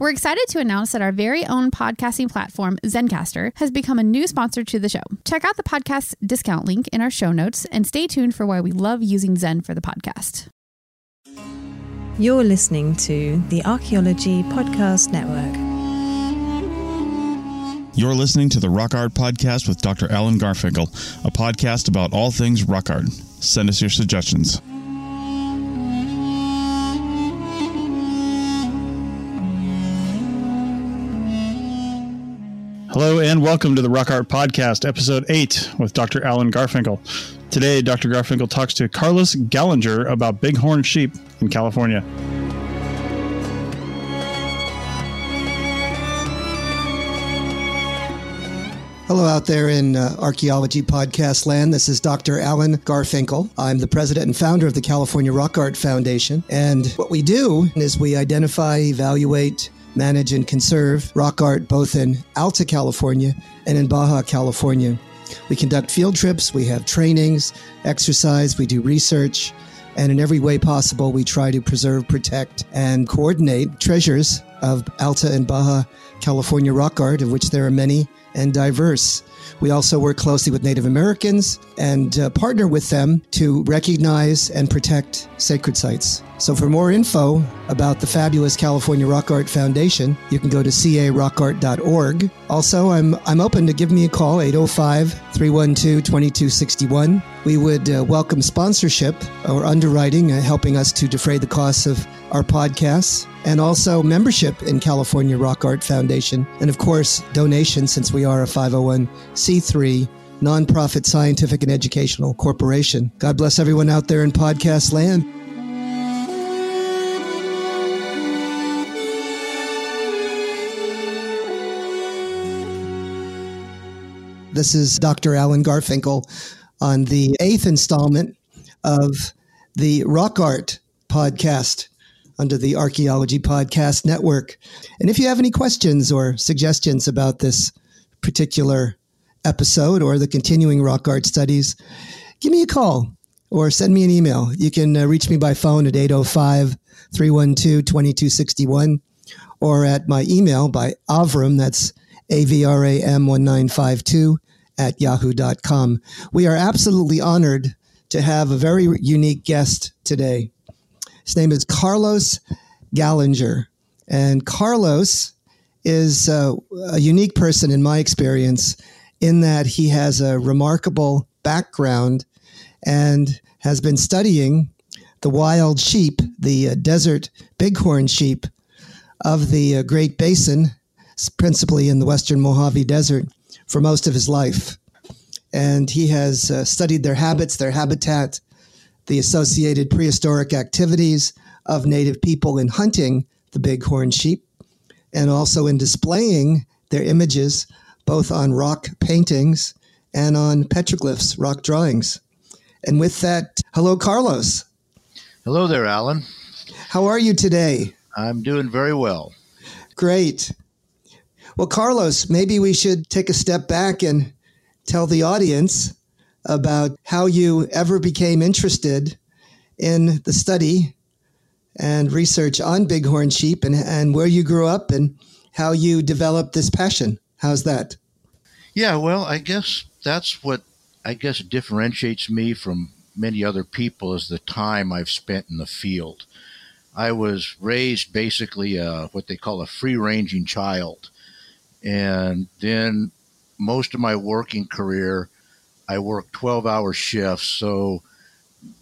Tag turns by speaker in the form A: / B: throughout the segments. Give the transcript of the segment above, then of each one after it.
A: We're excited to announce that our very own podcasting platform, Zencastr, has become a new sponsor to the show. Check out the podcast discount link in our show notes and stay tuned for why we love using Zen for the podcast.
B: You're listening to the Archaeology Podcast Network.
C: You're listening to the Rock Art Podcast with Dr. Alan Garfinkel, a podcast about all things rock art. Send us your suggestions. Hello and welcome to the Rock Art Podcast, episode 8 with Dr. Alan Garfinkel. Today, Dr. Garfinkel talks to Carlos Gallinger about bighorn sheep in California.
D: Hello, out there in uh, archaeology podcast land. This is Dr. Alan Garfinkel. I'm the president and founder of the California Rock Art Foundation. And what we do is we identify, evaluate, manage, and conserve rock art both in Alta California and in Baja California. We conduct field trips, we have trainings, exercise, we do research, and in every way possible, we try to preserve, protect, and coordinate treasures of Alta and Baja California rock art, of which there are many and diverse. We also work closely with Native Americans and uh, partner with them to recognize and protect sacred sites. So, for more info about the fabulous California Rock Art Foundation, you can go to carockart.org. Also, I'm, I'm open to give me a call, 805 312 2261. We would uh, welcome sponsorship or underwriting, uh, helping us to defray the costs of our podcasts, and also membership in California Rock Art Foundation. And of course, donation since we are a 501c3 nonprofit scientific and educational corporation. God bless everyone out there in podcast land. This is Dr. Alan Garfinkel on the eighth installment of the Rock Art podcast under the Archaeology Podcast Network. And if you have any questions or suggestions about this particular episode or the continuing rock art studies, give me a call or send me an email. You can uh, reach me by phone at 805 312 2261 or at my email by Avram, that's AVRAM 1952 at yahoo.com. We are absolutely honored to have a very unique guest today. His name is Carlos Gallinger. And Carlos is uh, a unique person in my experience in that he has a remarkable background and has been studying the wild sheep, the uh, desert bighorn sheep of the uh, Great Basin, principally in the western Mojave Desert, for most of his life. And he has uh, studied their habits, their habitat, the associated prehistoric activities of native people in hunting the bighorn sheep, and also in displaying their images both on rock paintings and on petroglyphs, rock drawings. And with that, hello, Carlos.
E: Hello there, Alan.
D: How are you today?
E: I'm doing very well.
D: Great. Well, Carlos, maybe we should take a step back and tell the audience about how you ever became interested in the study and research on bighorn sheep and, and where you grew up and how you developed this passion. How's that?
E: Yeah, well, I guess that's what I guess differentiates me from many other people is the time I've spent in the field. I was raised basically a, what they call a free ranging child. And then most of my working career, I worked 12 hour shifts. So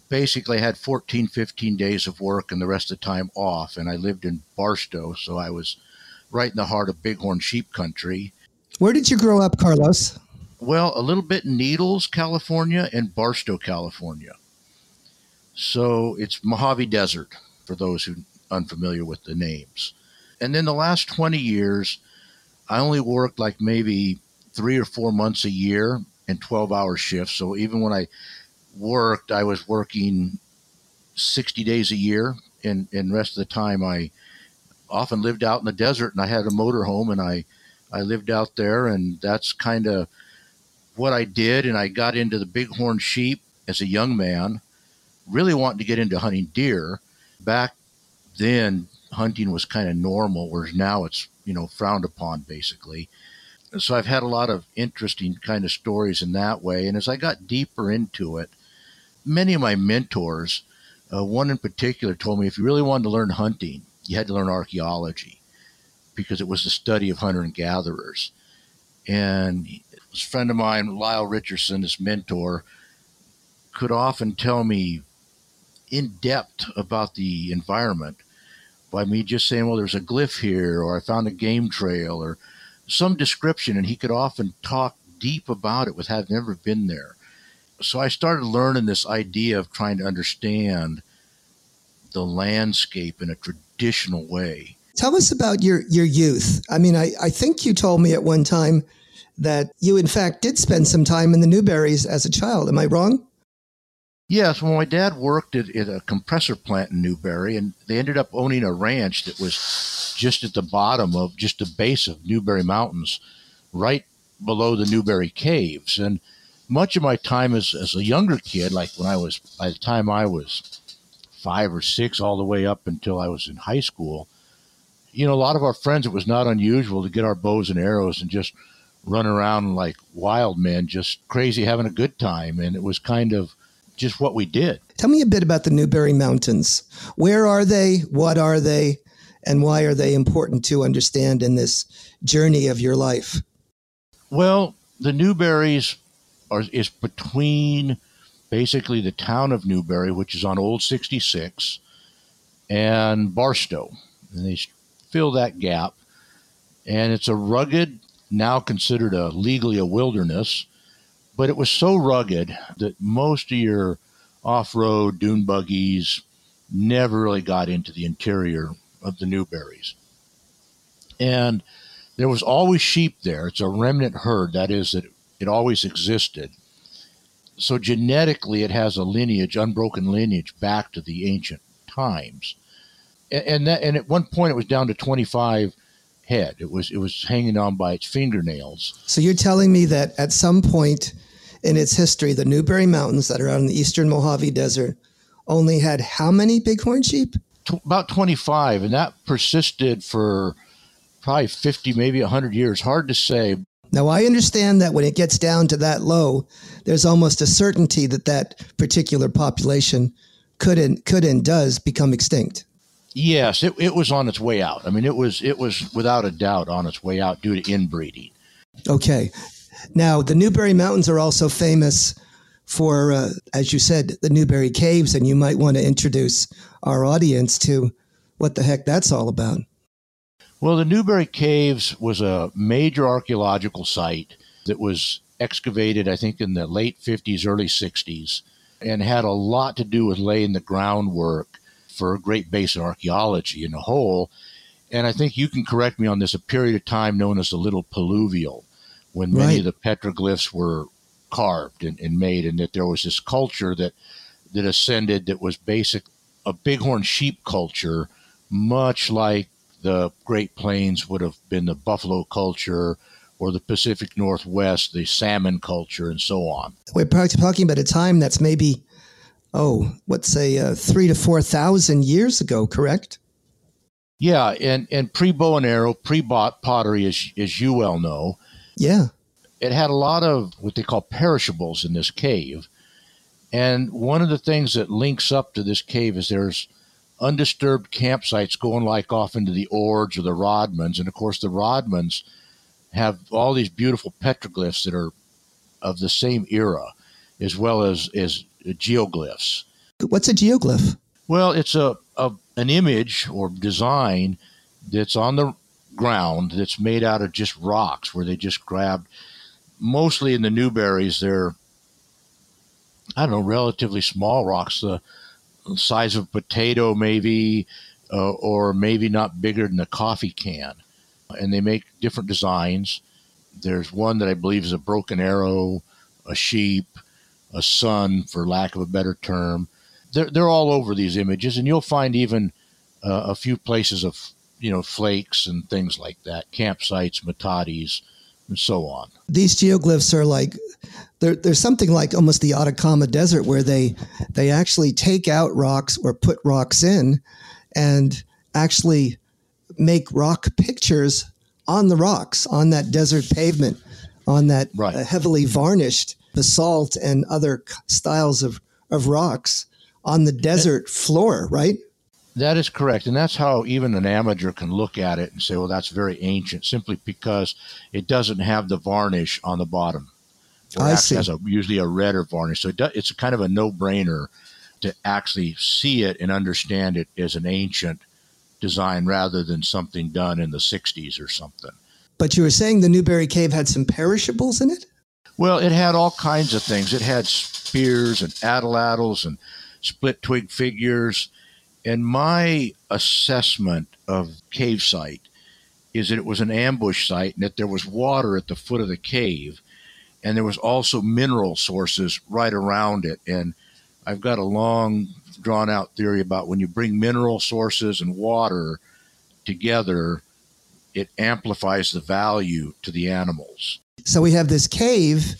E: basically, I had 14, 15 days of work and the rest of the time off. And I lived in Barstow. So I was right in the heart of bighorn sheep country.
D: Where did you grow up, Carlos?
E: Well, a little bit in Needles, California, and Barstow, California. So it's Mojave Desert for those who unfamiliar with the names. And then the last 20 years, I only worked like maybe three or four months a year in 12 hour shifts. So even when I worked, I was working 60 days a year. And, and rest of the time, I often lived out in the desert and I had a motor home and I, I lived out there. And that's kind of what I did. And I got into the bighorn sheep as a young man, really wanting to get into hunting deer. Back then, hunting was kind of normal, whereas now it's, you know, frowned upon basically. So I've had a lot of interesting kind of stories in that way. And as I got deeper into it, many of my mentors, uh, one in particular told me if you really wanted to learn hunting, you had to learn archaeology because it was the study of hunter and gatherers. And a friend of mine, Lyle Richardson, this mentor, could often tell me in depth about the environment by me just saying, well, there's a glyph here, or I found a game trail, or some description. And he could often talk deep about it with having never been there. So I started learning this idea of trying to understand the landscape in a traditional way.
D: Tell us about your, your youth. I mean, I, I think you told me at one time that you, in fact, did spend some time in the Newberries as a child. Am I wrong?
E: Yes, well, my dad worked at, at, a compressor plant in Newberry, and they ended up owning a ranch that was just at the bottom of just the base of Newberry Mountains, right below the Newberry Caves. And much of my time as, as a younger kid, like when I was, by the time I was five or six, all the way up until I was in high school, you know, a lot of our friends, it was not unusual to get our bows and arrows and just run around like wild men, just crazy, having a good time. And it was kind of just what we did.
D: Tell me a bit about the Newberry Mountains. Where are they? What are they? And why are they important to understand in this journey of your life?
E: Well, the Newberries are, is between basically the town of Newberry, which is on Old 66, and Barstow. And they fill that gap. And it's a rugged now considered a legally a wilderness, but it was so rugged that most of your off-road dune buggies never really got into the interior of the Newberries. And there was always sheep there. It's a remnant herd, that is, that it always existed. So genetically, it has a lineage, unbroken lineage, back to the ancient times. And, and, that, and at one point, it was down to 25 head. It was it was hanging on by its fingernails.
D: So you're telling me that at some point in its history, the Newberry Mountains that are out in the eastern Mojave Desert only had how many bighorn sheep?
E: T- about 25, and that persisted for probably 50, maybe 100 years. Hard to say.
D: Now, I understand that when it gets down to that low, there's almost a certainty that that particular population could and, could and does become extinct.
E: Yes, it, it was on its way out. I mean, it was it was without a doubt on its way out due to inbreeding.
D: Okay, now the Newberry Mountains are also famous for, uh, as you said, the Newberry Caves, and you might want to introduce our audience to what the heck that's all about.
E: Well, the Newberry Caves was a major archaeological site that was excavated, I think, in the late 50s, early 60s, and had a lot to do with laying the groundwork for Great Basin archaeology in a whole. And I think you can correct me on this a period of time known as the Little Pluvial, when many right. of the petroglyphs were carved and, and, made, and that there was this culture that that ascended that was basic a bighorn sheep culture, much like the Great Plains would have been the buffalo culture or the Pacific Northwest, the salmon culture, and so on.
D: We're talking about a time that's maybe oh, let's say uh, three to four thousand years ago, correct?
E: Yeah, and and pre bow and arrow, pre bought pottery, as as you well know.
D: Yeah,
E: it had a lot of what they call perishables in this cave, and one of the things that links up to this cave is there's undisturbed campsites going like off into the Ords or the Rodmans, and of course the Rodmans have all these beautiful petroglyphs that are of the same era, as well as as geoglyphs.
D: What's a geoglyph?
E: Well, it's a, a an image or design that's on the ground that's made out of just rocks where they just grabbed mostly in the Newberries they're I don't know relatively small rocks the size of a potato maybe uh, or maybe not bigger than a coffee can and they make different designs there's one that I believe is a broken arrow a sheep a sun, for lack of a better term. They're, they're all over these images, and you'll find even uh, a few places of you know flakes and things like that, campsites, metates, and so on.
D: These geoglyphs are like there's something like almost the Atacama Desert where they they actually take out rocks or put rocks in, and actually make rock pictures on the rocks, on that desert pavement, on that
E: Right.
D: uh, heavily varnished basalt and other styles of, of rocks on the desert floor, right?
E: That is correct. And that's how even an amateur can look at it and say, well, that's very ancient, simply because it doesn't have the varnish on the bottom.
D: I see.
E: has a, usually a redder varnish. So it do, it's kind of a no brainer to actually see it and understand it as an ancient design rather than something done in the 60s or something.
D: But you were saying the Newberry Cave had some perishables in it?
E: Well, it had all kinds of things. It had spears and atlatls and split twig figures. And my assessment of cave site is that it was an ambush site and that there was water at the foot of the cave. And there was also mineral sources right around it. And I've got a long, drawn out theory about when you bring mineral sources and water together, it amplifies the value to the animals.
D: So we have this cave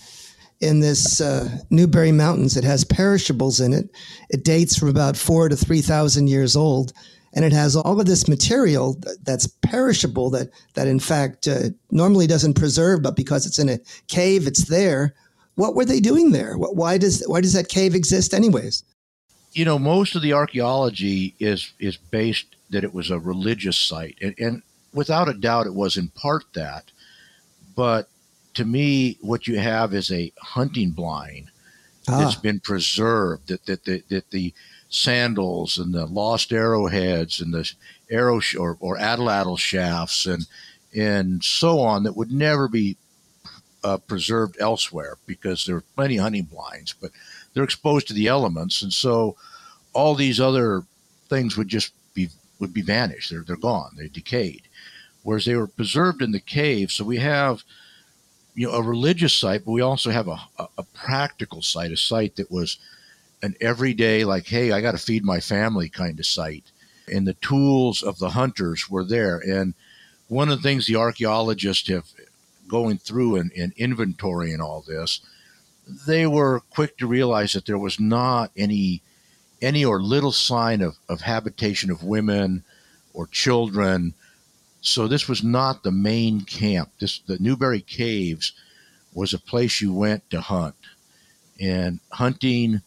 D: in this uh, Newberry Mountains. It has perishables in it. It dates from about four to 3,000 years old. And it has all of this material that's perishable that, that in fact, uh, normally doesn't preserve, but because it's in a cave, it's there. What were they doing there? Why does, why does that cave exist anyways?
E: you know, most of the archaeology is is based that it was a religious site, and, and without a doubt, it was in part that. But to me, what you have is a hunting blind that's been preserved. That that that, that the sandals and the lost arrowheads and the arrow sh- or, or atlatl shafts and and so on that would never be uh, preserved elsewhere because there are plenty of hunting blinds, but they're exposed to the elements, and so all these other things would just be would be vanished. They're they're gone. They decayed. Whereas they were preserved in the cave, so we have you know a religious site, but we also have a, a, practical site, a site that was an everyday, like, hey, I got to feed my family kind of site, and the tools of the hunters were there. And one of the things the archaeologists have going through and, and all this, they were quick to realize that there was not any any or little sign of, of habitation of women or children. So this was not the main camp. This the Newberry Caves was a place you went to hunt. And hunting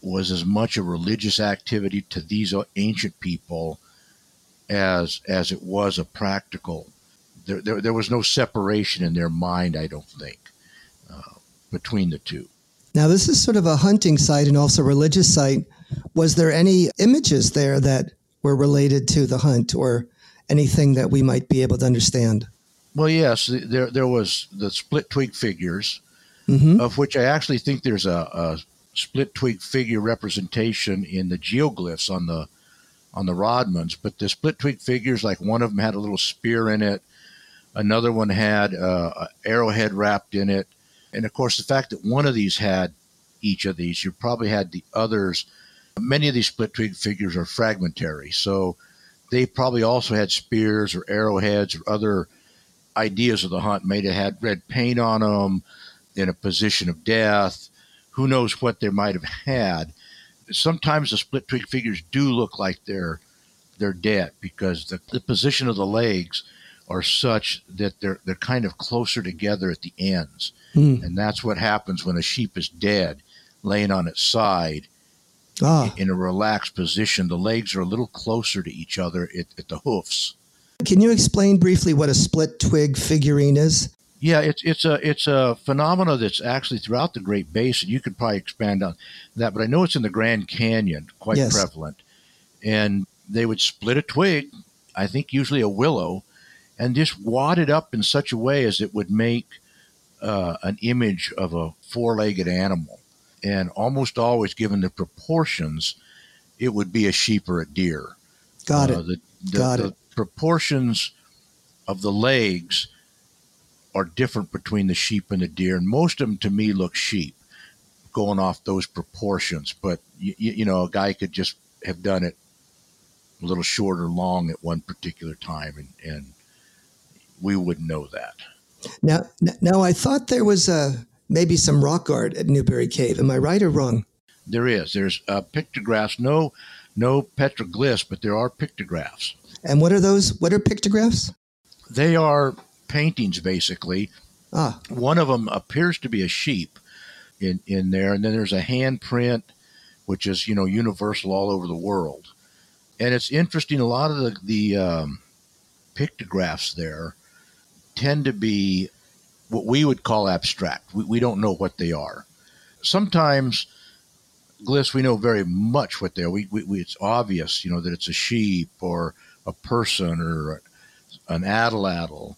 E: was as much a religious activity to these ancient people as as it was a practical. There, there, there was no separation in their mind, I don't think, uh, between the two.
D: now this is sort of a hunting site and also religious site. Was there any images there that were related to the hunt or anything that we might be able to understand?
E: Well, yes, there there was the split twig figures,
D: hmm
E: of which I actually think there's a, a split twig figure representation in the geoglyphs on the on the Rodmans. But the split twig figures, like one of them had a little spear in it, another one had uh, an arrowhead wrapped in it, and of course the fact that one of these had each of these, you probably had the others. Many of these split twig figures are fragmentary, so they probably also had spears or arrowheads or other ideas of the hunt. May have had red paint on them in a position of death. Who knows what they might have had? Sometimes the split twig figures do look like they're they're dead because the, the position of the legs are such that they're they're kind of closer together at the ends,
D: Mm.
E: and that's what happens when a sheep is dead, laying on its side
D: Ah,
E: in a relaxed position. The legs are a little closer to each other at, at the hoofs.
D: can you explain briefly what a split twig figurine is?
E: Yeah, it's it's a it's a phenomena that's actually throughout the Great Basin. You could probably expand on that, but I know it's in the Grand Canyon, quite
D: Yes.
E: prevalent. And they would split a twig, I think usually a willow, and just wad it up in such a way as it would make uh, an image of a four-legged animal. And almost always, given the proportions, it would be a sheep or a deer.
D: Got
E: Uh,
D: it.
E: The, the,
D: Got
E: the
D: it.
E: proportions of the legs are different between the sheep and the deer, and most of them to me look sheep, going off those proportions. But you, you know, a guy could just have done it a little short or long at one particular time, and, and we wouldn't know that.
D: Now, now I thought there was uh, maybe some rock art at Newberry Cave. Am I right or wrong?
E: There is. There's uh, pictographs. No, no petroglyphs, but there are pictographs.
D: And what are those? What are pictographs?
E: They are paintings, basically.
D: Ah,
E: One of them appears to be a sheep in, in there, and then there's a handprint, which is you know universal all over the world. And it's interesting. A lot of the the um, pictographs there tend to be what we would call abstract. We, we don't know what they are. Sometimes glyphs we know very much what they are. We, we, we it's obvious, you know, that it's a sheep or a person or an atlatl.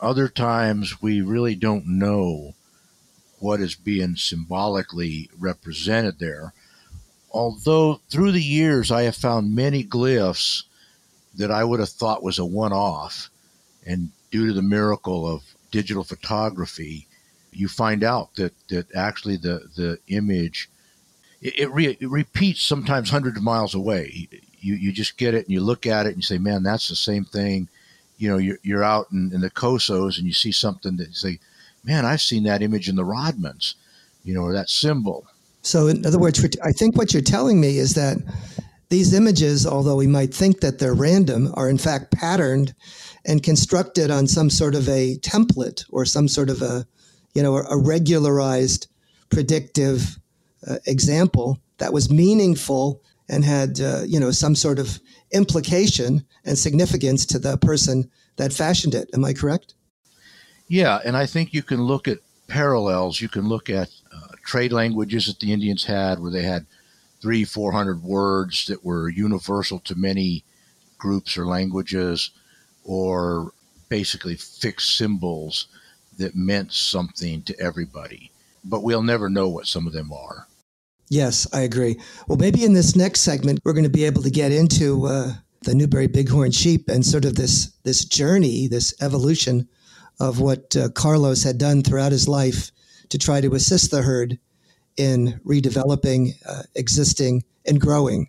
E: Other times we really don't know what is being symbolically represented there. Although through the years I have found many glyphs that I would have thought was a one off, and due to the miracle of digital photography, you find out that, that actually the, the image it, it, re, it repeats sometimes hundreds of miles away. You, you just get it and you look at it and you say, man, that's the same thing. You know, you're, you're out in, in the Cosos and you see something that you say, man, I've seen that image in the Rodmans, you know, or that symbol.
D: so in other words, I think what you're telling me is that these images, although we might think that they're random, are in fact patterned and constructed on some sort of a template or some sort of a, you know, a regularized predictive uh, example that was meaningful and had, uh, you know, some sort of implication and significance to the person that fashioned it. Am I correct?
E: Yeah, and I think you can look at parallels. You can look at uh, trade languages that the Indians had, where they had three, four hundred words that were universal to many groups or languages, or basically fixed symbols that meant something to everybody. But we'll never know what some of them are.
D: Yes, I agree. Well, maybe in this next segment, we're going to be able to get into uh, the Newberry Bighorn sheep and sort of this this journey, this evolution of what uh, Carlos had done throughout his life to try to assist the herd in redeveloping, uh, existing, and growing.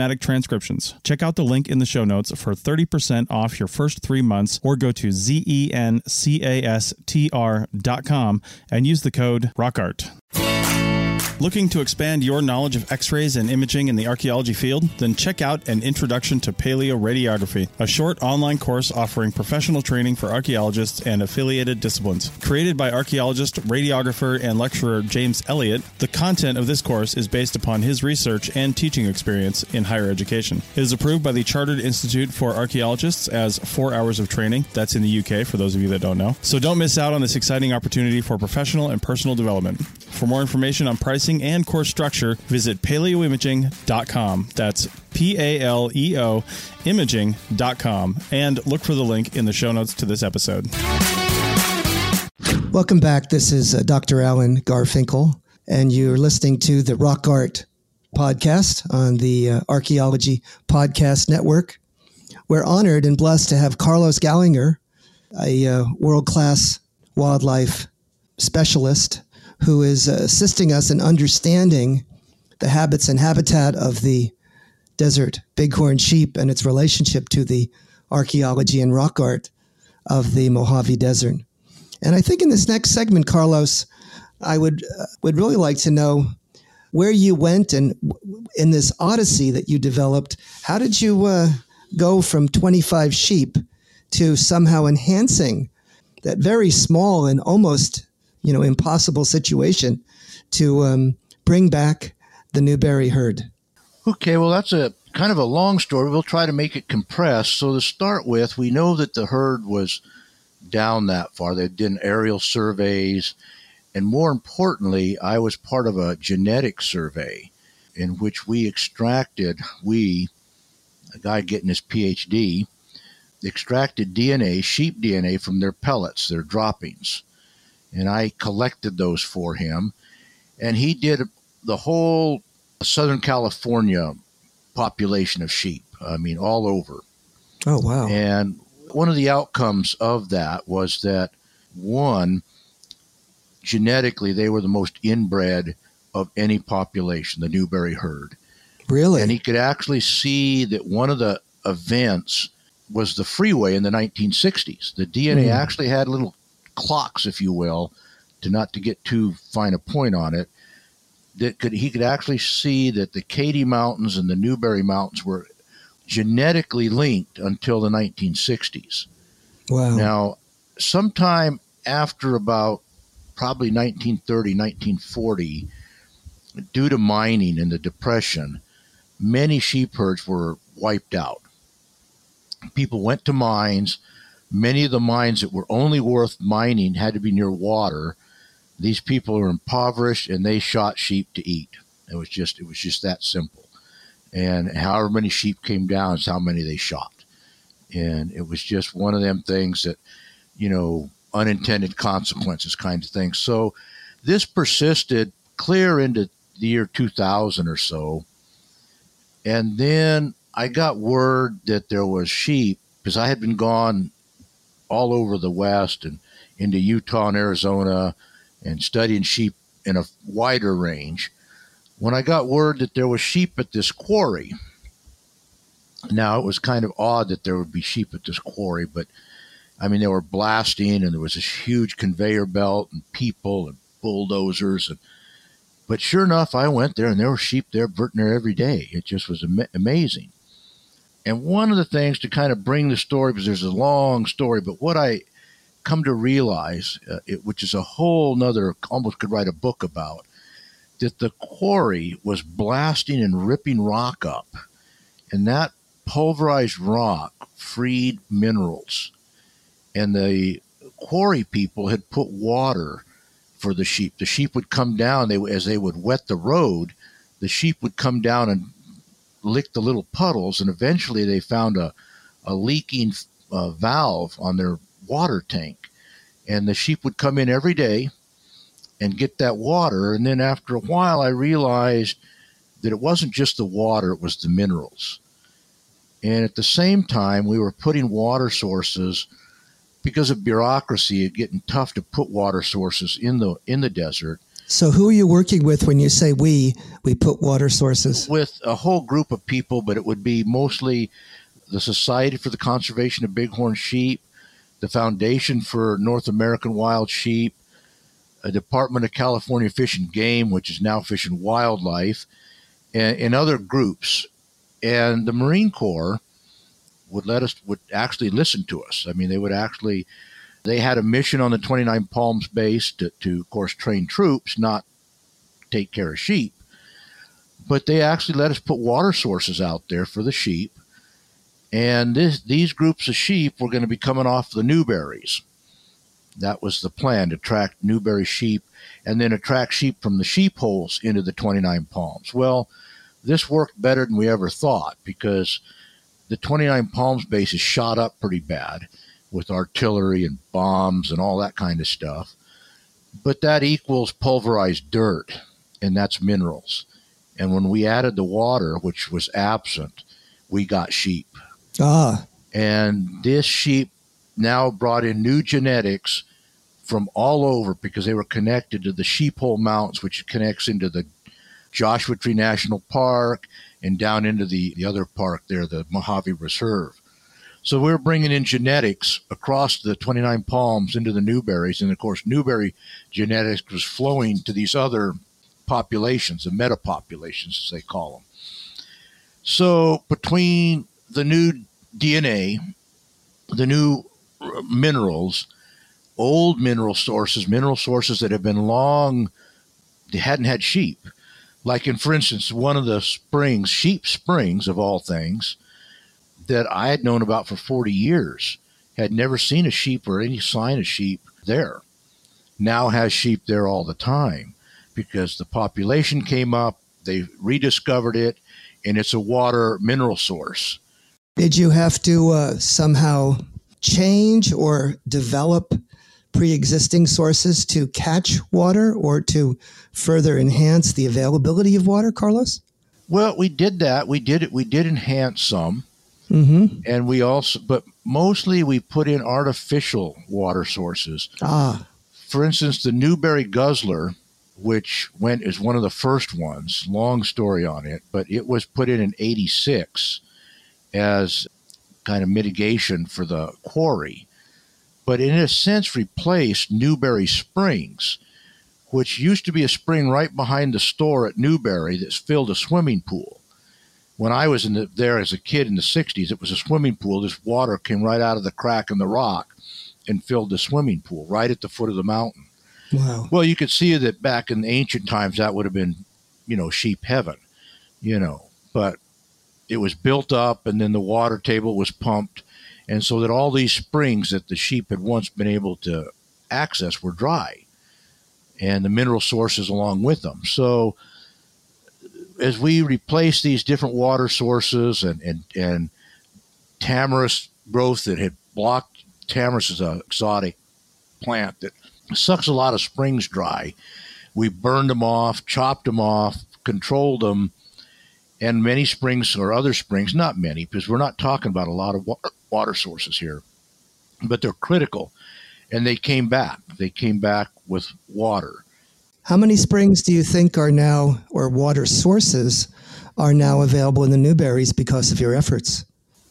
C: transcriptions. Check out the link in the show notes for 30% off your first three months or go to zencastr.com and use the code ROCKART. Looking to expand your knowledge of x rays and imaging in the archaeology field? Then check out An Introduction to Paleoradiography, a short online course offering professional training for archaeologists and affiliated disciplines. Created by archaeologist, radiographer, and lecturer James Elliott, the content of this course is based upon his research and teaching experience in higher education. It is approved by the Chartered Institute for Archaeologists as four hours of training. That's in the UK, for those of you that don't know. So don't miss out on this exciting opportunity for professional and personal development. For more information on pricing and course structure, visit paleoimaging.com. That's P A L E O imaging.com and look for the link in the show notes to this episode.
D: Welcome back. This is uh, Dr. Alan Garfinkel, and you're listening to the Rock Art podcast on the uh, Archaeology Podcast Network. We're honored and blessed to have Carlos Gallinger, a uh, world class wildlife specialist who is uh, assisting us in understanding the habits and habitat of the desert bighorn sheep and its relationship to the archaeology and rock art of the Mojave Desert. And I think in this next segment, Carlos, I would uh, would really like to know where you went and in this odyssey that you developed. How did you uh, go from 25 sheep to somehow enhancing that very small and almost you know impossible situation to um, bring back the Newberry herd?
E: Okay, well, that's a kind of a long story. We'll try to make it compressed. So, to start with, we know that the herd was down that far. They did aerial surveys. And more importantly, I was part of a genetic survey in which we extracted, we, a guy getting his PhD, extracted DNA, sheep DNA, from their pellets, their droppings. And I collected those for him. And he did the whole Southern California population of sheep. I mean, all over.
D: Oh, wow.
E: And one of the outcomes of that was that one, genetically, they were the most inbred of any population, the Newberry herd.
D: Really?
E: And he could actually see that one of the events was the freeway in the 1960s. The DNA
D: Mm.
E: actually had little clocks, if you will, to not to get too fine a point on it. That could he could actually see that the Cady Mountains and the Newberry Mountains were genetically linked until the 1960s.
D: wow.
E: Now, sometime after about probably 1930, 1940, due to mining and the Depression, many sheep herds were wiped out. People went to mines. Many of the mines that were only worth mining had to be near water. These people were impoverished and they shot sheep to eat. It was just it was just that simple. And however many sheep came down is how many they shot. And it was just one of them things that, you know, unintended consequences kind of thing. So this persisted clear into the year 2000 or so. And then I got word that there was sheep because I had been gone all over the West and into Utah and Arizona and studying sheep in a wider range. When I got word that there was sheep at this quarry, now it was kind of odd that there would be sheep at this quarry, but I mean, they were blasting and there was this huge conveyor belt and people and bulldozers and but sure enough, I went there and there were sheep there there every day. It just was ama- amazing. And one of the things to kind of bring the story, because there's a long story, but what I come to realize, uh, it, which is a whole nother, almost could write a book about, that the quarry was blasting and ripping rock up. And that pulverized rock freed minerals. And the quarry people had put water for the sheep. The sheep would come down. They as they would wet the road, the sheep would come down and lick the little puddles, and eventually they found a a leaking uh, valve on their water tank, and the sheep would come in every day and get that water. And then after a while, I realized that it wasn't just the water; it was the minerals. And at the same time, we were putting water sources because of bureaucracy, it getting tough to put water sources in the in the desert
D: So, who are you working with when you say we we put water sources?
E: with a whole group of people, but it would be mostly the Society for the Conservation of Bighorn Sheep, the Foundation for North American Wild Sheep, a Department of California Fish and Game, which is now Fish and Wildlife, and, and other groups. And the Marine Corps would let us would actually listen to us. I mean, they would actually they had a mission on the 29 Palms base to, to of course train troops, not take care of sheep but they actually let us put water sources out there for the sheep. And this, these groups of sheep were going to be coming off the Newberries. That was the plan to attract Newberry sheep and then attract sheep from the sheep holes into the 29 Palms. Well, this worked better than we ever thought because the 29 Palms base is shot up pretty bad with artillery and bombs and all that kind of stuff. But that equals pulverized dirt, and that's minerals. And when we added the water, which was absent, we got sheep.
D: Ah,
E: And this sheep now brought in new genetics from all over because they were connected to the Sheephole Mountains, which connects into the Joshua Tree National Park and down into the, the other park there, the Mojave Reserve. So we're bringing in genetics across the 29 Palms into the Newberries. And of course, Newberry genetics was flowing to these other populations, the metapopulations, as they call them. So between the new DNA, the new minerals, old mineral sources, mineral sources that have been long, hadn't had sheep. Like in, for instance, one of the springs, Sheep Springs of all things, that I had known about for 40 years, had never seen a sheep or any sign of sheep there. Now has sheep there all the time because the population came up, they rediscovered it, and it's a water mineral source.
D: did you have to uh, somehow change or develop pre-existing sources to catch water or to further enhance the availability of water, Carlos?
E: Well, we did that. We did it. We did enhance some.
D: Mm-hmm.
E: And we also, but mostly we put in artificial water sources.
D: Ah,
E: For instance, the Newberry Guzzler, which went is one of the first ones. Long story on it, but it was put in in '86 as kind of mitigation for the quarry, but in a sense replaced Newberry Springs, which used to be a spring right behind the store at Newberry that's filled a swimming pool. When I was in the, there as a kid in the '60s, it was a swimming pool. This water came right out of the crack in the rock and filled the swimming pool right at the foot of the mountain.
D: wow.
E: Well, you could see that back in ancient times that would have been, you know, sheep heaven, you know, but it was built up and then the water table was pumped. And so that all these springs that the sheep had once been able to access were dry and the mineral sources along with them. So as we replace these different water sources and, and, and tamarisk growth that had blocked, tamarisk is an exotic plant that sucks a lot of springs dry. We burned them off, chopped them off, controlled them, and many springs or other springs, not many, because we're not talking about a lot of water sources here, but they're critical. And they came back. They came back with water.
D: How many springs do you think are now, or water sources are now available in the Newberries because of your efforts?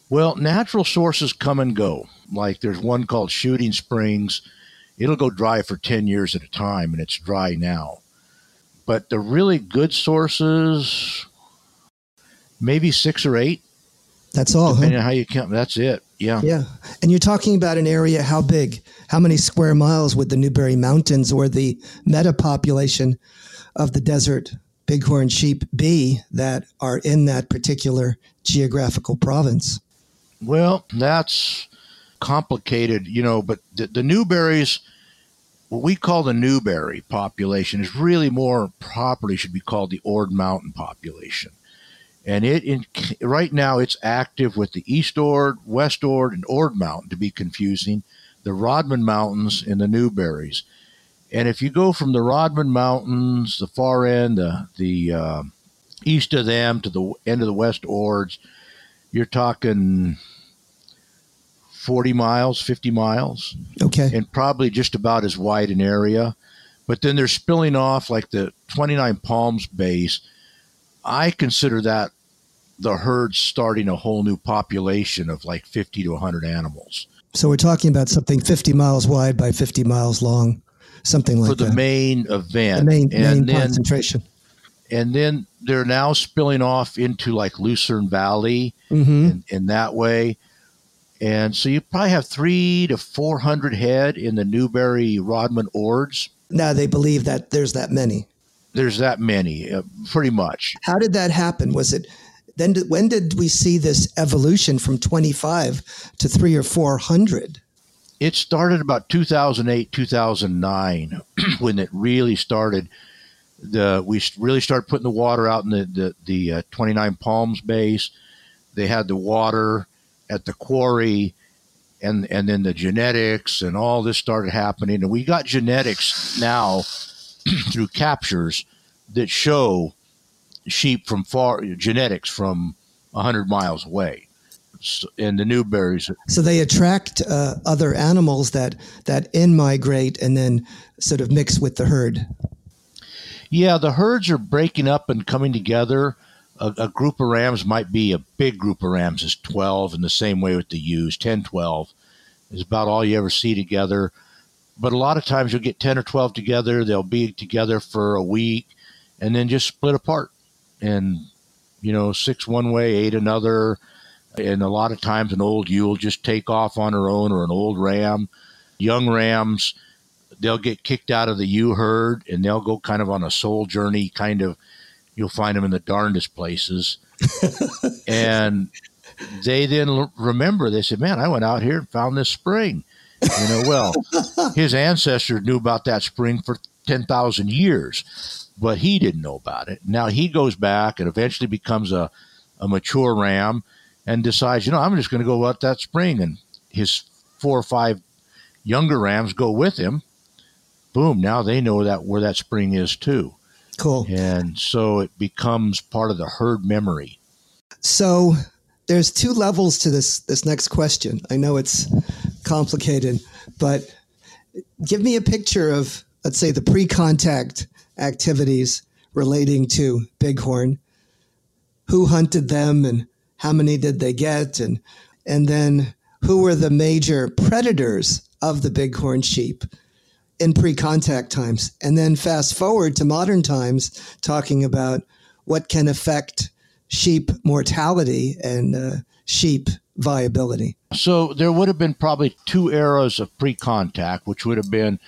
E: Well, natural sources come and go. Like there's one called Shooting Springs. It'll go dry for 10 years at a time, and it's dry now. But the really good sources, maybe six or eight,
D: That's all, huh?
E: depending on how you count. That's it. Yeah.
D: Yeah. And you're talking about an area, how big? How many square miles would the Newberry Mountains or the meta population of the desert bighorn sheep be that are in that particular geographical province?
E: Well, that's complicated, you know, but the, the Newberries, what we call the Newberry population, is really more properly should be called the Ord Mountain population. And it in, right now it's active with the East Ord, West Ord, and Ord Mountain to be confusing, the Rodman Mountains and the Newberries. And if you go from the Rodman Mountains, the far end, the the uh, east of them to the end of the West Ords, you're talking 40 miles, 50 miles,
D: Okay.
E: and probably just about as wide an area. But then they're spilling off like the 29 Palms base. I consider that the herd starting a whole new population of like 50 to 100 animals
D: So we're talking about something 50 miles wide by 50 miles long, something like that.
E: for the
D: that.
E: main event.
D: the main,
E: and
D: main
E: then
D: concentration.
E: and then they're now spilling off into like Lucerne Valley
D: hmm
E: in, in that way. And so you probably have three to 400 head in the Newberry Rodman Ords.
D: Now they believe that there's that many.
E: There's that many, uh, pretty much.
D: How did that happen? Was it then? Did, when did we see this evolution from 25 to three or 400?
E: It started about 2008, 2009, when it really started. The we really started putting the water out in the the, the uh, 29 Palms base. They had the water at the quarry, and and then the genetics and all this started happening. And we got genetics now through captures that show sheep from far genetics from 100 miles away. And the Newberries
D: So they attract uh, other animals that that in migrate and then sort of mix with the herd.
E: Yeah, the herds are breaking up and coming together. A, a group of rams might be a big group of rams is 12 in the same way with the ewes 10 12 is about all you ever see together but a lot of times you'll get 10 or 12 together. They'll be together for a week and then just split apart and you know six one way eight another. And a lot of times an old ewe will just take off on her own or an old ram young rams they'll get kicked out of the ewe herd and they'll go kind of on a soul journey kind of you'll find them in the darndest places. And they then remember they said man i went out here and found this spring. You know well his ancestors knew about that spring for 10,000 years but he didn't know about it now he goes back and eventually becomes a, a mature ram and decides you know i'm just going to go out that spring and his four or five younger rams go with him boom now they know that where that spring is too
D: Cool.
E: and so it becomes part of the herd memory.
D: So there's two levels to this this next question. I know it's complicated, but give me a picture of let's say the pre-contact activities relating to bighorn. Who hunted them and how many did they get and and then who were the major predators of the bighorn sheep in pre-contact times and then fast forward to modern times talking about what can affect sheep mortality and uh, sheep viability.
E: So there would have been probably two eras of pre-contact, which would have been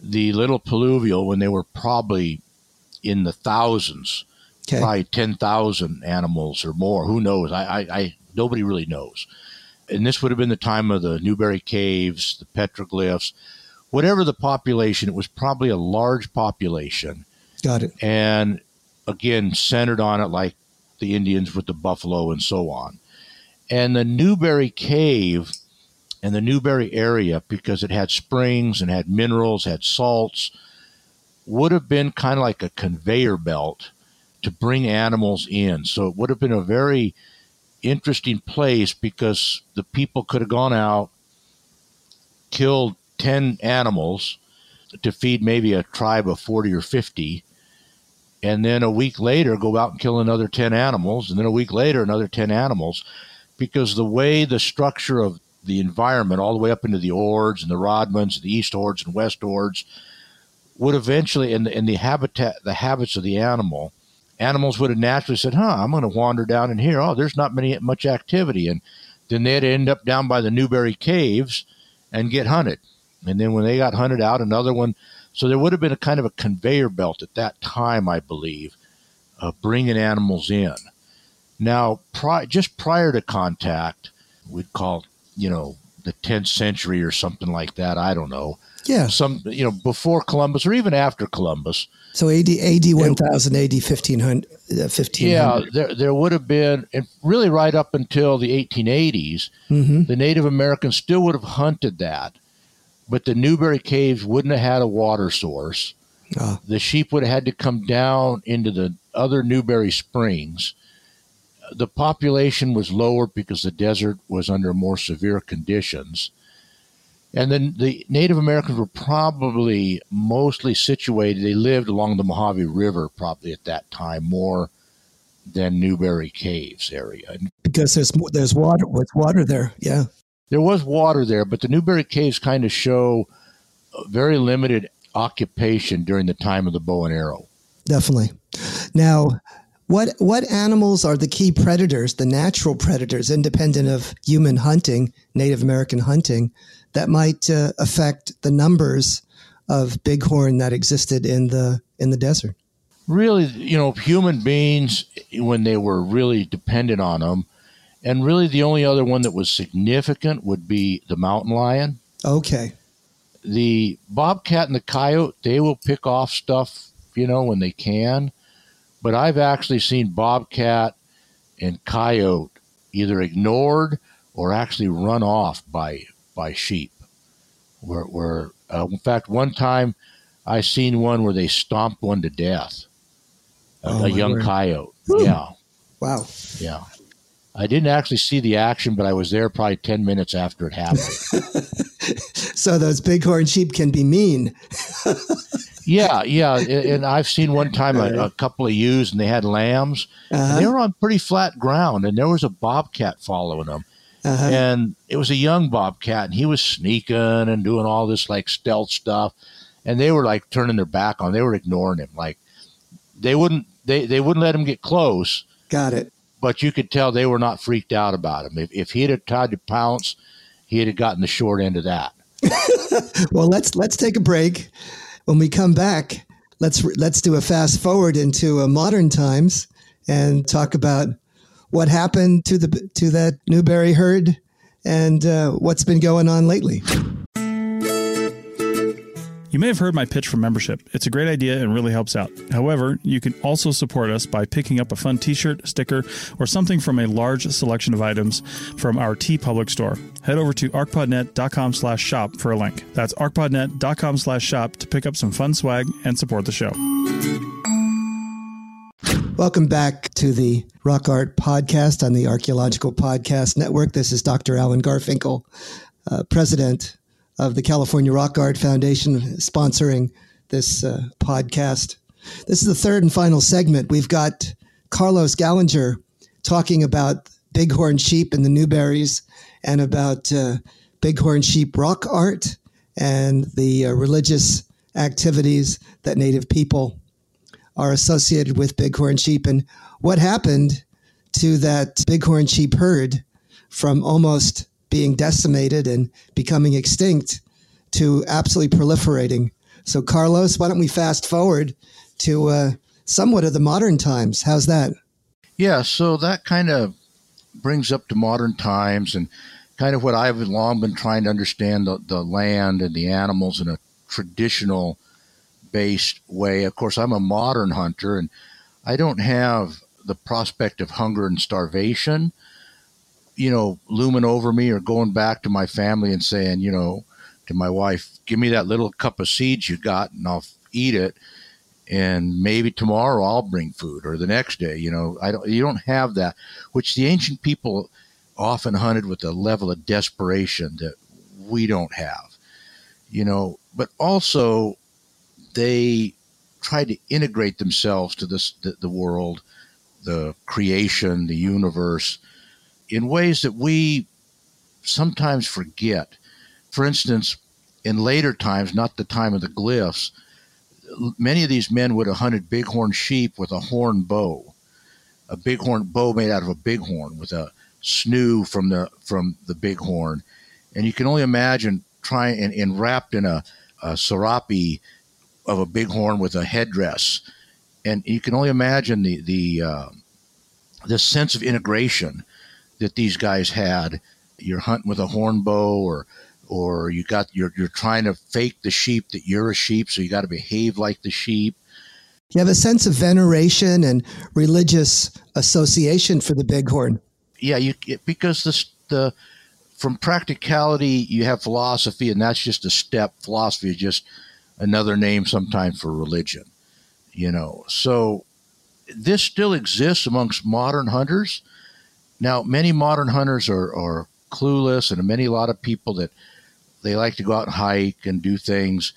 E: the little pluvial when they were probably in the thousands, okay. probably ten thousand animals or more. Who knows? I, I, I, nobody really knows. And this would have been the time of the Newberry Caves, the petroglyphs, whatever the population. It was probably a large population.
D: Got it.
E: And again, centered on it like the Indians with the buffalo and so on. And the Newberry Cave and the Newberry area, because it had springs and had minerals, had salts, would have been kind of like a conveyor belt to bring animals in. So it would have been a very interesting place because the people could have gone out, killed 10 animals to feed maybe a tribe of 40 or 50, and then a week later go out and kill another 10 animals and then a week later another 10 animals because the way the structure of the environment all the way up into the ords and the rodmans the east ords and west ords would eventually in the, in the habitat the habits of the animal animals would have naturally said huh i'm going to wander down in here. Oh there's not many much activity. And then they'd end up down by the newberry caves and get hunted. And then when they got hunted out another one so there would have been a kind of a conveyor belt at that time, I believe, of bringing animals in. Now, pri- just prior to contact, we'd call, you know, the 10th century or something like that. I don't know.
D: Yeah.
E: Some, you know, before Columbus or even after Columbus.
D: So AD, AD 1000, AD 1500, 1500.
E: Yeah, there, there would have been, and really right up until the 1880s, mm-hmm. the Native Americans still would have hunted that but the Newberry Caves wouldn't have had a water source. Uh. The sheep would have had to come down into the other Newberry Springs. The population was lower because the desert was under more severe conditions. And then the Native Americans were probably mostly situated, they lived along the Mojave River probably at that time more than Newberry Caves area.
D: Because there's there's water, with water there, yeah
E: there was water there, but the Newberry Caves kind of show very limited occupation during the time of the bow and arrow.
D: Definitely. Now, what what animals are the key predators, the natural predators, independent of human hunting, Native American hunting, that might uh, affect the numbers of bighorn that existed in the in the desert?
E: Really, you know, human beings when they were really dependent on them and really, the only other one that was significant would be the mountain lion.
D: Okay.
E: The bobcat and the coyote, they will pick off stuff, you know, when they can. But I've actually seen bobcat and coyote either ignored or actually run off by by sheep. Where, where uh, in fact, one time I seen one where they stomped one to death, a, oh, a young word. coyote. Woo. Yeah.
D: Wow.
E: Yeah. I didn't actually see the action, but I was there probably 10 minutes after it happened.
D: so those bighorn sheep can be mean.
E: yeah, yeah. And I've seen one time a, a couple of ewes and they had lambs. Uh-huh. they were on pretty flat ground and there was a bobcat following them. Uh-huh. And it was a young bobcat and he was sneaking and doing all this like stealth stuff. And they were like turning their back on. They were ignoring him. Like they wouldn't they, they wouldn't let him get close.
D: Got it
E: but you could tell they were not freaked out about him. If, if he'd have tried to pounce, he'd have gotten the short end of that.
D: well, let's let's take a break. When we come back, let's let's do a fast forward into uh, modern times and talk about what happened to the to that Newberry herd and uh, what's been going on lately.
C: You may have heard my pitch for membership. It's a great idea and really helps out. However, you can also support us by picking up a fun t shirt, sticker, or something from a large selection of items from our TeePublic store. Head over to arcpodnet.com slash shop for a link. That's arcpodnet.com slash shop to pick up some fun swag and support the show.
D: Welcome back to the Rock Art Podcast on the Archaeological Podcast Network. This is Dr. Alan Garfinkel, uh, president of the California Rock Art Foundation, sponsoring this uh, podcast. This is the third and final segment. We've got Carlos Gallinger talking about bighorn sheep and the Newberries and about uh, bighorn sheep rock art and the uh, religious activities that Native people are associated with bighorn sheep and what happened to that bighorn sheep herd from almost being decimated and becoming extinct to absolutely proliferating. So, Carlos, why don't we fast forward to uh, somewhat of the modern times? How's that?
E: Yeah, so that kind of brings up to modern times and kind of what I've long been trying to understand the, the land and the animals in a traditional based way. Of course, I'm a modern hunter and I don't have the prospect of hunger and starvation, you know, looming over me or going back to my family and saying, you know, to my wife, give me that little cup of seeds you got and I'll eat it. And maybe tomorrow I'll bring food or the next day, you know, I don't, you don't have that, which the ancient people often hunted with a level of desperation that we don't have, you know, but also they tried to integrate themselves to this the, the world, the creation, the universe, in ways that we sometimes forget. For instance, in later times, not the time of the glyphs, many of these men would have hunted bighorn sheep with a horn bow, a bighorn bow made out of a bighorn with a snoo from the from the bighorn, and you can only imagine trying and, and wrapped in a, a serape of a bighorn with a headdress, and you can only imagine the the uh, the sense of integration that these guys had. You're hunting with a horn bow, or or you got you're you're trying to fake the sheep that you're a sheep, so you got to behave like the sheep.
D: You have a sense of veneration and religious association for the bighorn.
E: Yeah, you because the the from practicality you have philosophy, and that's just a step. Philosophy is just another name sometimes for religion, you know. So this still exists amongst modern hunters. Now, many modern hunters are, are clueless, and many a lot of people that they like to go out and hike and do things.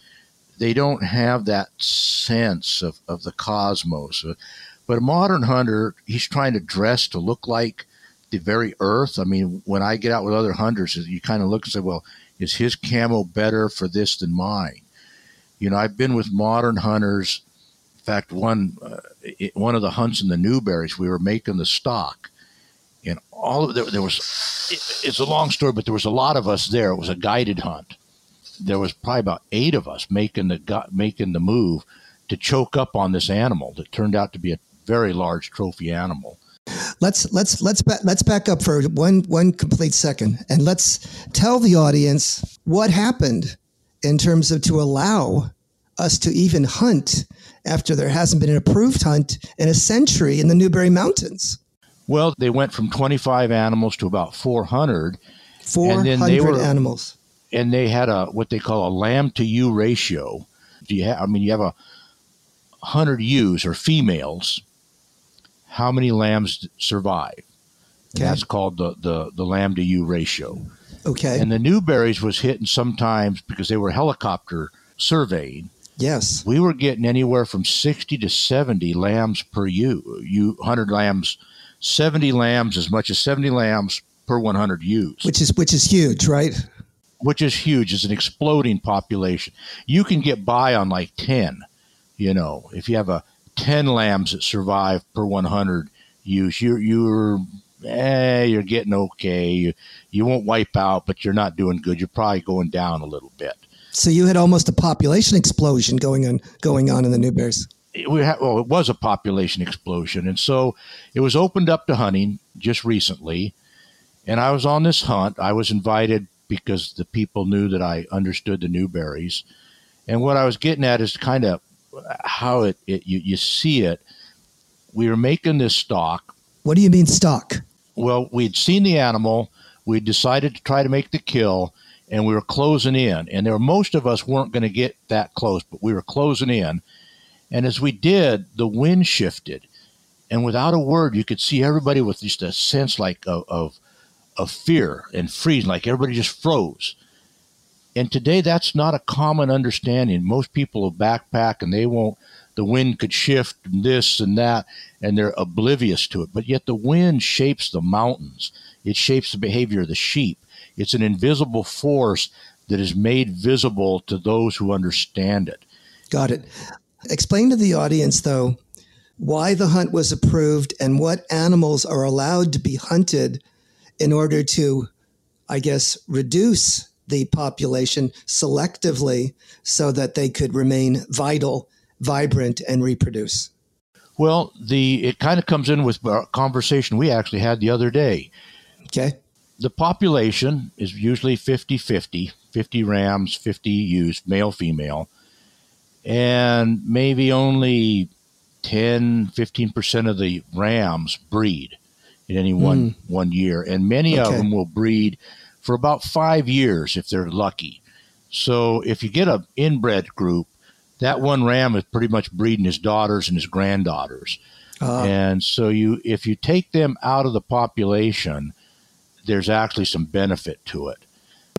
E: They don't have that sense of, of the cosmos. But a modern hunter, he's trying to dress to look like the very earth. I mean, when I get out with other hunters, you kind of look and say, well, is his camo better for this than mine? You know, I've been with modern hunters. In fact, one uh, it, one of the hunts in the Newberries, we were making the stock, and all of there, there was. It, it's a long story, but there was a lot of us there. It was a guided hunt. There was probably about eight of us making the making the move to choke up on this animal that turned out to be a very large trophy animal.
D: Let's let's let's let's back up for one one complete second and let's tell the audience what happened in terms of to allow us to even hunt after there hasn't been an approved hunt in a century in the Newberry Mountains.
E: Well, they went from 25 animals to about 400.
D: 400 were, animals.
E: And they had a what they call a lamb to ewe ratio. Do you have, I mean, you have a 100 ewes or females. How many lambs survive? Okay. That's called the, the, the lamb to ewe ratio.
D: Okay.
E: And the Newberries was hitting sometimes because they were helicopter surveying.
D: Yes.
E: We were getting anywhere from 60 to 70 lambs per ewe, you 100 lambs, 70 lambs as much as 70 lambs per 100 ewes.
D: Which is which is huge, right?
E: Which is huge. It's an exploding population. You can get by on like 10, you know, if you have a 10 lambs that survive per 100 ewes, you're you're eh, you're getting okay. You, you won't wipe out, but you're not doing good. You're probably going down a little bit.
D: So you had almost a population explosion going on going on in the Newberries.
E: We had, well, it was a population explosion, and so it was opened up to hunting just recently. And I was on this hunt. I was invited because the people knew that I understood the Newberries. And what I was getting at is kind of how it, it you, you see it. We were making this stock.
D: What do you mean stock?
E: Well, we'd seen the animal. We decided to try to make the kill, and we were closing in. And there were most of us weren't going to get that close, but we were closing in. And as we did, the wind shifted, and without a word, you could see everybody with just a sense like of, of, of fear and freezing, like everybody just froze. And today, that's not a common understanding. Most people will backpack and they won't, the wind could shift and this and that, and they're oblivious to it. But yet, the wind shapes the mountains, it shapes the behavior of the sheep. It's an invisible force that is made visible to those who understand it.
D: Got it. Explain to the audience, though, why the hunt was approved and what animals are allowed to be hunted in order to, I guess, reduce the population selectively so that they could remain vital, vibrant, and reproduce.
E: Well, the it kind of comes in with a conversation we actually had the other day.
D: Okay.
E: The population is usually 50 50, 50 rams, 50 ewes, male, female, and maybe only 10, 15% of the rams breed in any one, mm. one year. And many okay. of them will breed for about five years if they're lucky. So if you get an inbred group, that one ram is pretty much breeding his daughters and his granddaughters. Uh, and so you if you take them out of the population, there's actually some benefit to it.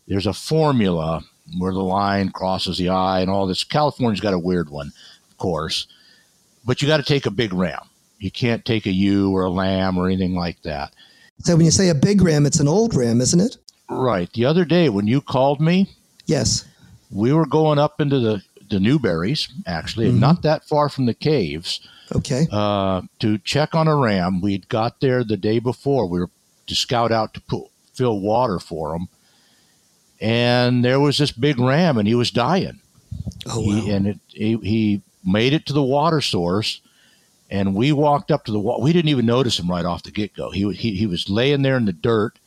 E: There's a formula where the line crosses the eye and all this. California's got a weird one, of course, but you got to take a big ram. You can't take a ewe or a lamb or anything like that.
D: So when you say a big ram, it's an old ram, isn't it?
E: Right. The other day when you called me,
D: yes,
E: we were going up into the the Newberries, actually, mm-hmm. not that far from the caves.
D: Okay.
E: Uh, to check on a ram. We'd got there the day before. We were to scout out to put, fill water for them, and there was this big ram, and he was dying.
D: Oh, wow.
E: He, and it, he, he made it to the water source, and we walked up to the water. We didn't even notice him right off the get go. He, he he was laying there in the dirt,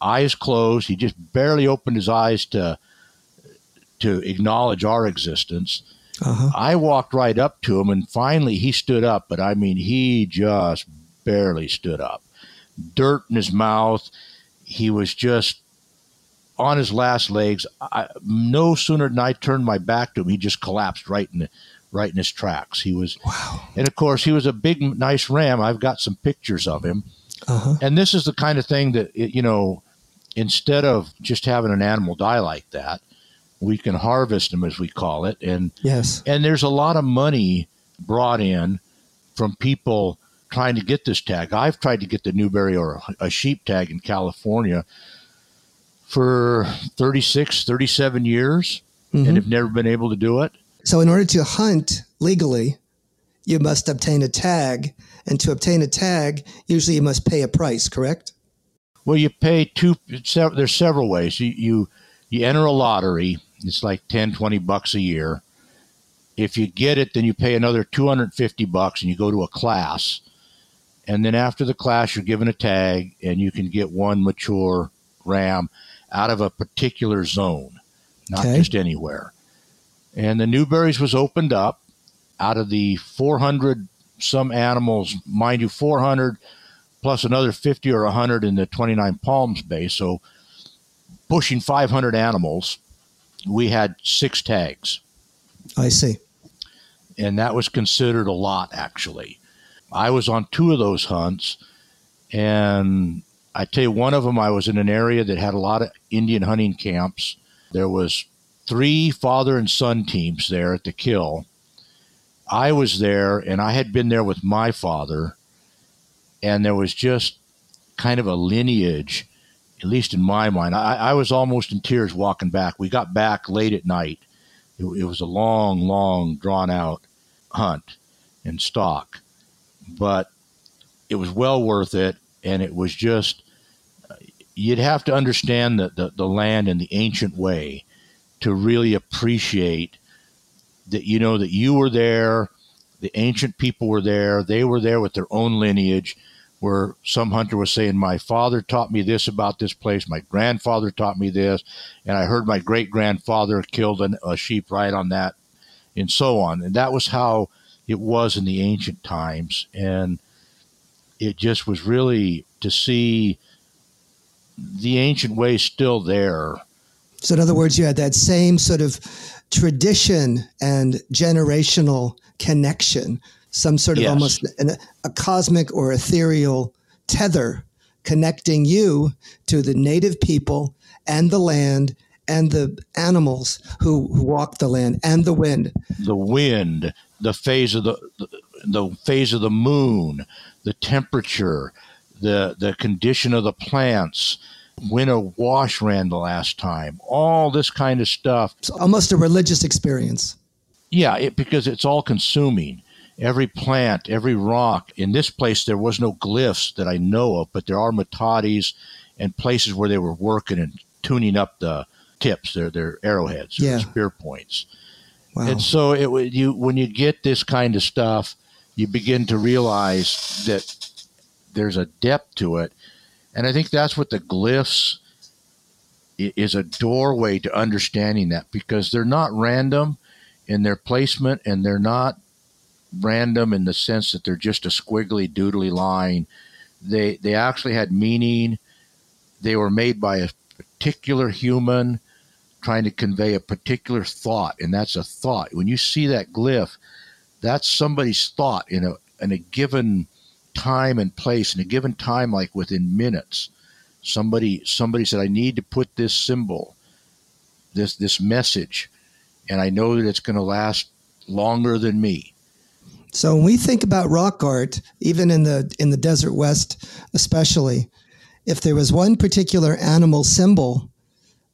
E: eyes closed. He just barely opened his eyes to to acknowledge our existence. Uh-huh. I walked right up to him, and finally he stood up. But I mean, he just barely stood up. Dirt in his mouth. He was just on his last legs. I, no sooner than I turned my back to him, he just collapsed right in the, right in his tracks. He was,
D: wow.
E: and of course, he was a big, nice ram. I've got some pictures of him. Uh-huh. And this is the kind of thing that you know, instead of just having an animal die like that, we can harvest them as we call it. And
D: yes,
E: and there's a lot of money brought in from people trying to get this tag. I've tried to get the Newberry or a sheep tag in California for 36, 37 years mm-hmm. and have never been able to do it.
D: So, in order to hunt legally, you must obtain a tag. And to obtain a tag, usually you must pay a price, correct?
E: Well, you pay two, there's several ways. You, you, you enter a lottery, it's like 10, 20 bucks a year. If you get it, then you pay another 250 bucks and you go to a class. And then after the class, you're given a tag and you can get one mature ram out of a particular zone, not okay. just anywhere. And the Newberries was opened up out of the 400 some animals, mind you, 400 plus another 50 or 100 in the 29 Palms base. So pushing 500 animals. We had six tags.
D: I see.
E: And that was considered a lot, actually. I was on two of those hunts, and I tell you, one of them, I was in an area that had a lot of Indian hunting camps. There was three father and son teams there at the kill. I was there, and I had been there with my father, and there was just kind of a lineage, at least in my mind. I, I was almost in tears walking back. We got back late at night. It, it was a long, long, drawn out hunt and stalk, but it was well worth it, and it was just you'd have to understand the, the, the land in the ancient way to really appreciate that you know that you were there the ancient people were there they were there with their own lineage where some hunter was saying my father taught me this about this place my grandfather taught me this and i heard my great grandfather killed an, a sheep right on that and so on. And that was how it was in the ancient times. And it just was really to see the ancient way still there.
D: So, in other words, you had that same sort of tradition and generational connection some sort of
E: Yes.
D: almost an, a cosmic or ethereal tether connecting you to the native people and the land and the animals who, who walk the land and the wind.
E: the wind, the phase of the, the the phase of the moon, the temperature, the the condition of the plants, when a wash ran the last time, all this kind of stuff.
D: It's almost a religious experience.
E: Yeah, it, because it's all consuming. Every plant, every rock. In this place, there was no glyphs that I know of, but there are metates and places where they were working and tuning up the tips, their their arrowheads,
D: Yeah.
E: spear points.
D: Wow.
E: And so it you when you get this kind of stuff, you begin to realize that there's a depth to it, and I think that's what the glyphs is a doorway to understanding that because they're not random in their placement and they're not random in the sense that they're just a squiggly doodly line. They they actually had meaning. They were made by a particular human trying to convey a particular thought, and that's a thought. When you see that glyph, that's somebody's thought in a in a given time and place, in a given time, like within minutes. Somebody somebody said, "I need to put this symbol, this this message, and I know that it's going to last longer than me."
D: So when we think about rock art, even in the in the desert west especially, if there was one particular animal symbol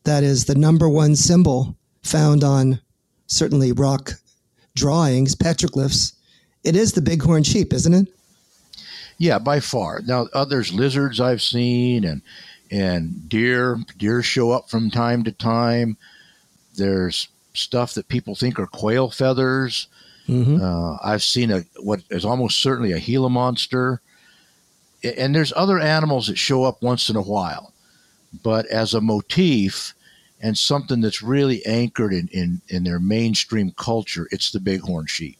D: that is the number one symbol found on certainly rock drawings, petroglyphs, it is the bighorn sheep, isn't it?
E: Yeah, by far. Now, others lizards I've seen, and and deer. Deer show up from time to time. There's stuff that people think are quail feathers. Uh, I've seen a what is almost certainly a Gila monster, and there's other animals that show up once in a while. But as a motif and something that's really anchored in, in, in their mainstream culture, it's the bighorn sheep.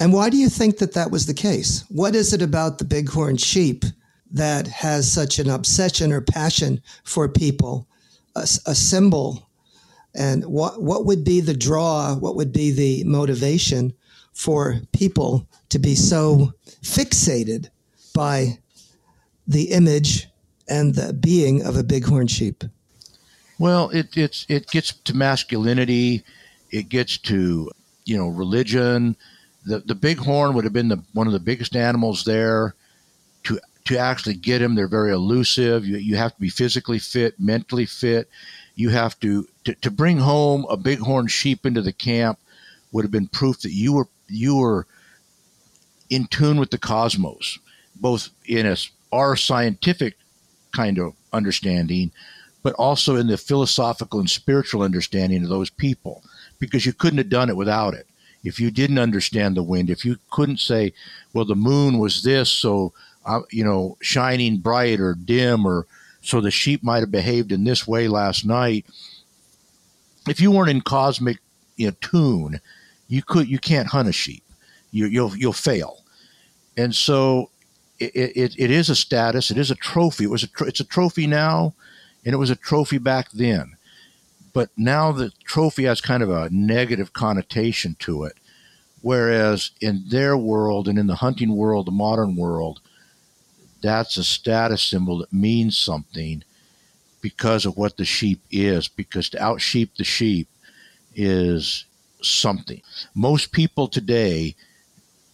D: And why do you think that that was the case? What is it about the bighorn sheep that has such an obsession or passion for people, a symbol? And what, what would be the draw? What would be the motivation for people to be so fixated by the image and the being of a bighorn sheep?
E: Well, it it's it gets to masculinity, it gets to you know religion. The the bighorn would have been the one of the biggest animals there. To to actually get him, they're very elusive. You you have to be physically fit, mentally fit. You have to to, to bring home a bighorn sheep into the camp would have been proof that you were you were in tune with the cosmos, both in a, our scientific kind of understanding, but also in the philosophical and spiritual understanding of those people, because you couldn't have done it without it. If you didn't understand the wind, if you couldn't say, well, the moon was this, so, uh, you know, shining bright or dim, or so the sheep might have behaved in this way last night. If you weren't in cosmic you know, tune, you could you can't hunt a sheep. You, you'll you'll fail, and so it, it, it is a status. It is a trophy. It was a tr- it's a trophy now, and it was a trophy back then. But now the trophy has kind of a negative connotation to it, whereas in their world and in the hunting world, the modern world, that's a status symbol that means something because of what the sheep is. Because to out sheep the sheep is something. Most people today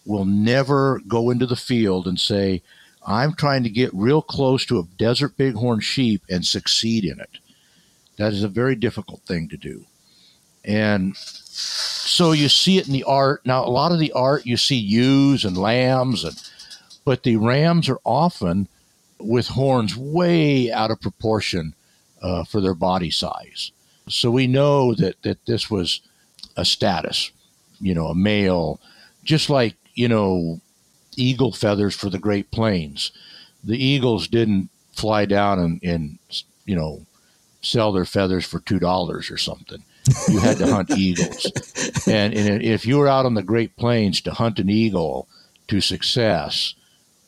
E: will never go into the field and say, I'm trying to get real close to a desert bighorn sheep and succeed in it. That is a very difficult thing to do. And so you see it in the art. Now, a lot of the art you see ewes and lambs, and but the rams are often with horns way out of proportion uh, for their body size. So we know that that this was a status, you know, a male, just like you know, eagle feathers for the Great Plains. The eagles didn't fly down and, and you know sell their feathers for two dollars or something. You had to hunt eagles, and, and if you were out on the Great Plains to hunt an eagle to success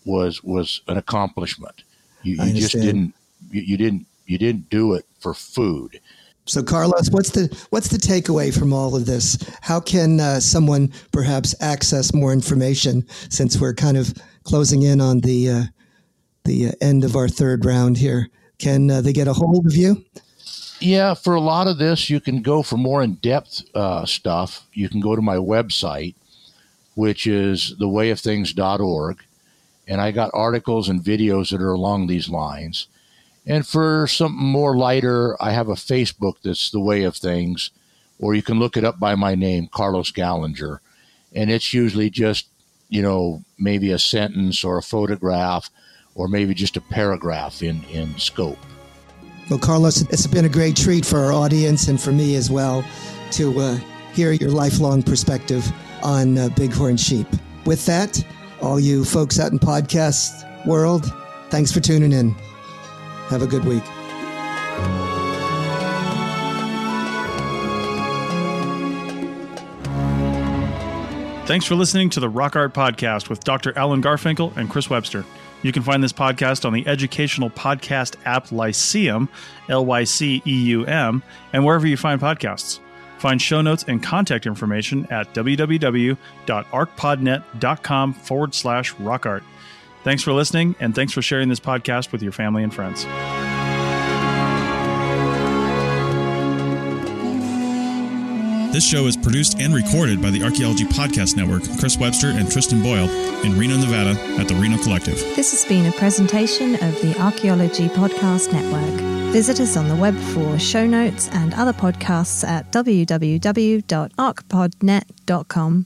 E: was was an accomplishment. You, you just didn't you, you didn't you didn't do it for food.
D: So, Carlos, what's the what's the takeaway from all of this? How can uh, someone perhaps access more information since we're kind of closing in on the uh, the uh, end of our third round here? Can uh, they get a hold of you?
E: Yeah, for a lot of this, you can go for more in depth uh, stuff. You can go to my website, which is thewayofthings.org, and I got articles and videos that are along these lines. And for something more lighter, I have a Facebook that's The Way of Things, or you can look it up by my name, Carlos Gallinger. And it's usually just, you know, maybe a sentence or a photograph or maybe just a paragraph in, in scope.
D: Well, Carlos, it's been a great treat for our audience and for me as well to uh, hear your lifelong perspective on uh, bighorn sheep. With that, all you folks out in podcast world, thanks for tuning in. Have a good week.
C: Thanks for listening to the Rock Art Podcast with Dr. Alan Garfinkel and Chris Webster. You can find this podcast on the educational podcast app Lyceum, L Y C E U M, and wherever you find podcasts. Find show notes and contact information at www.arcpodnet.com forward slash rockart. Thanks for listening, and thanks for sharing this podcast with your family and friends. This show is produced and recorded by the Archaeology Podcast Network, Chris Webster and Tristan Boyle, in Reno, Nevada, at the Reno Collective.
B: This has been a presentation of the Archaeology Podcast Network. Visit us on the web for show notes and other podcasts at www.arcpodnet.com.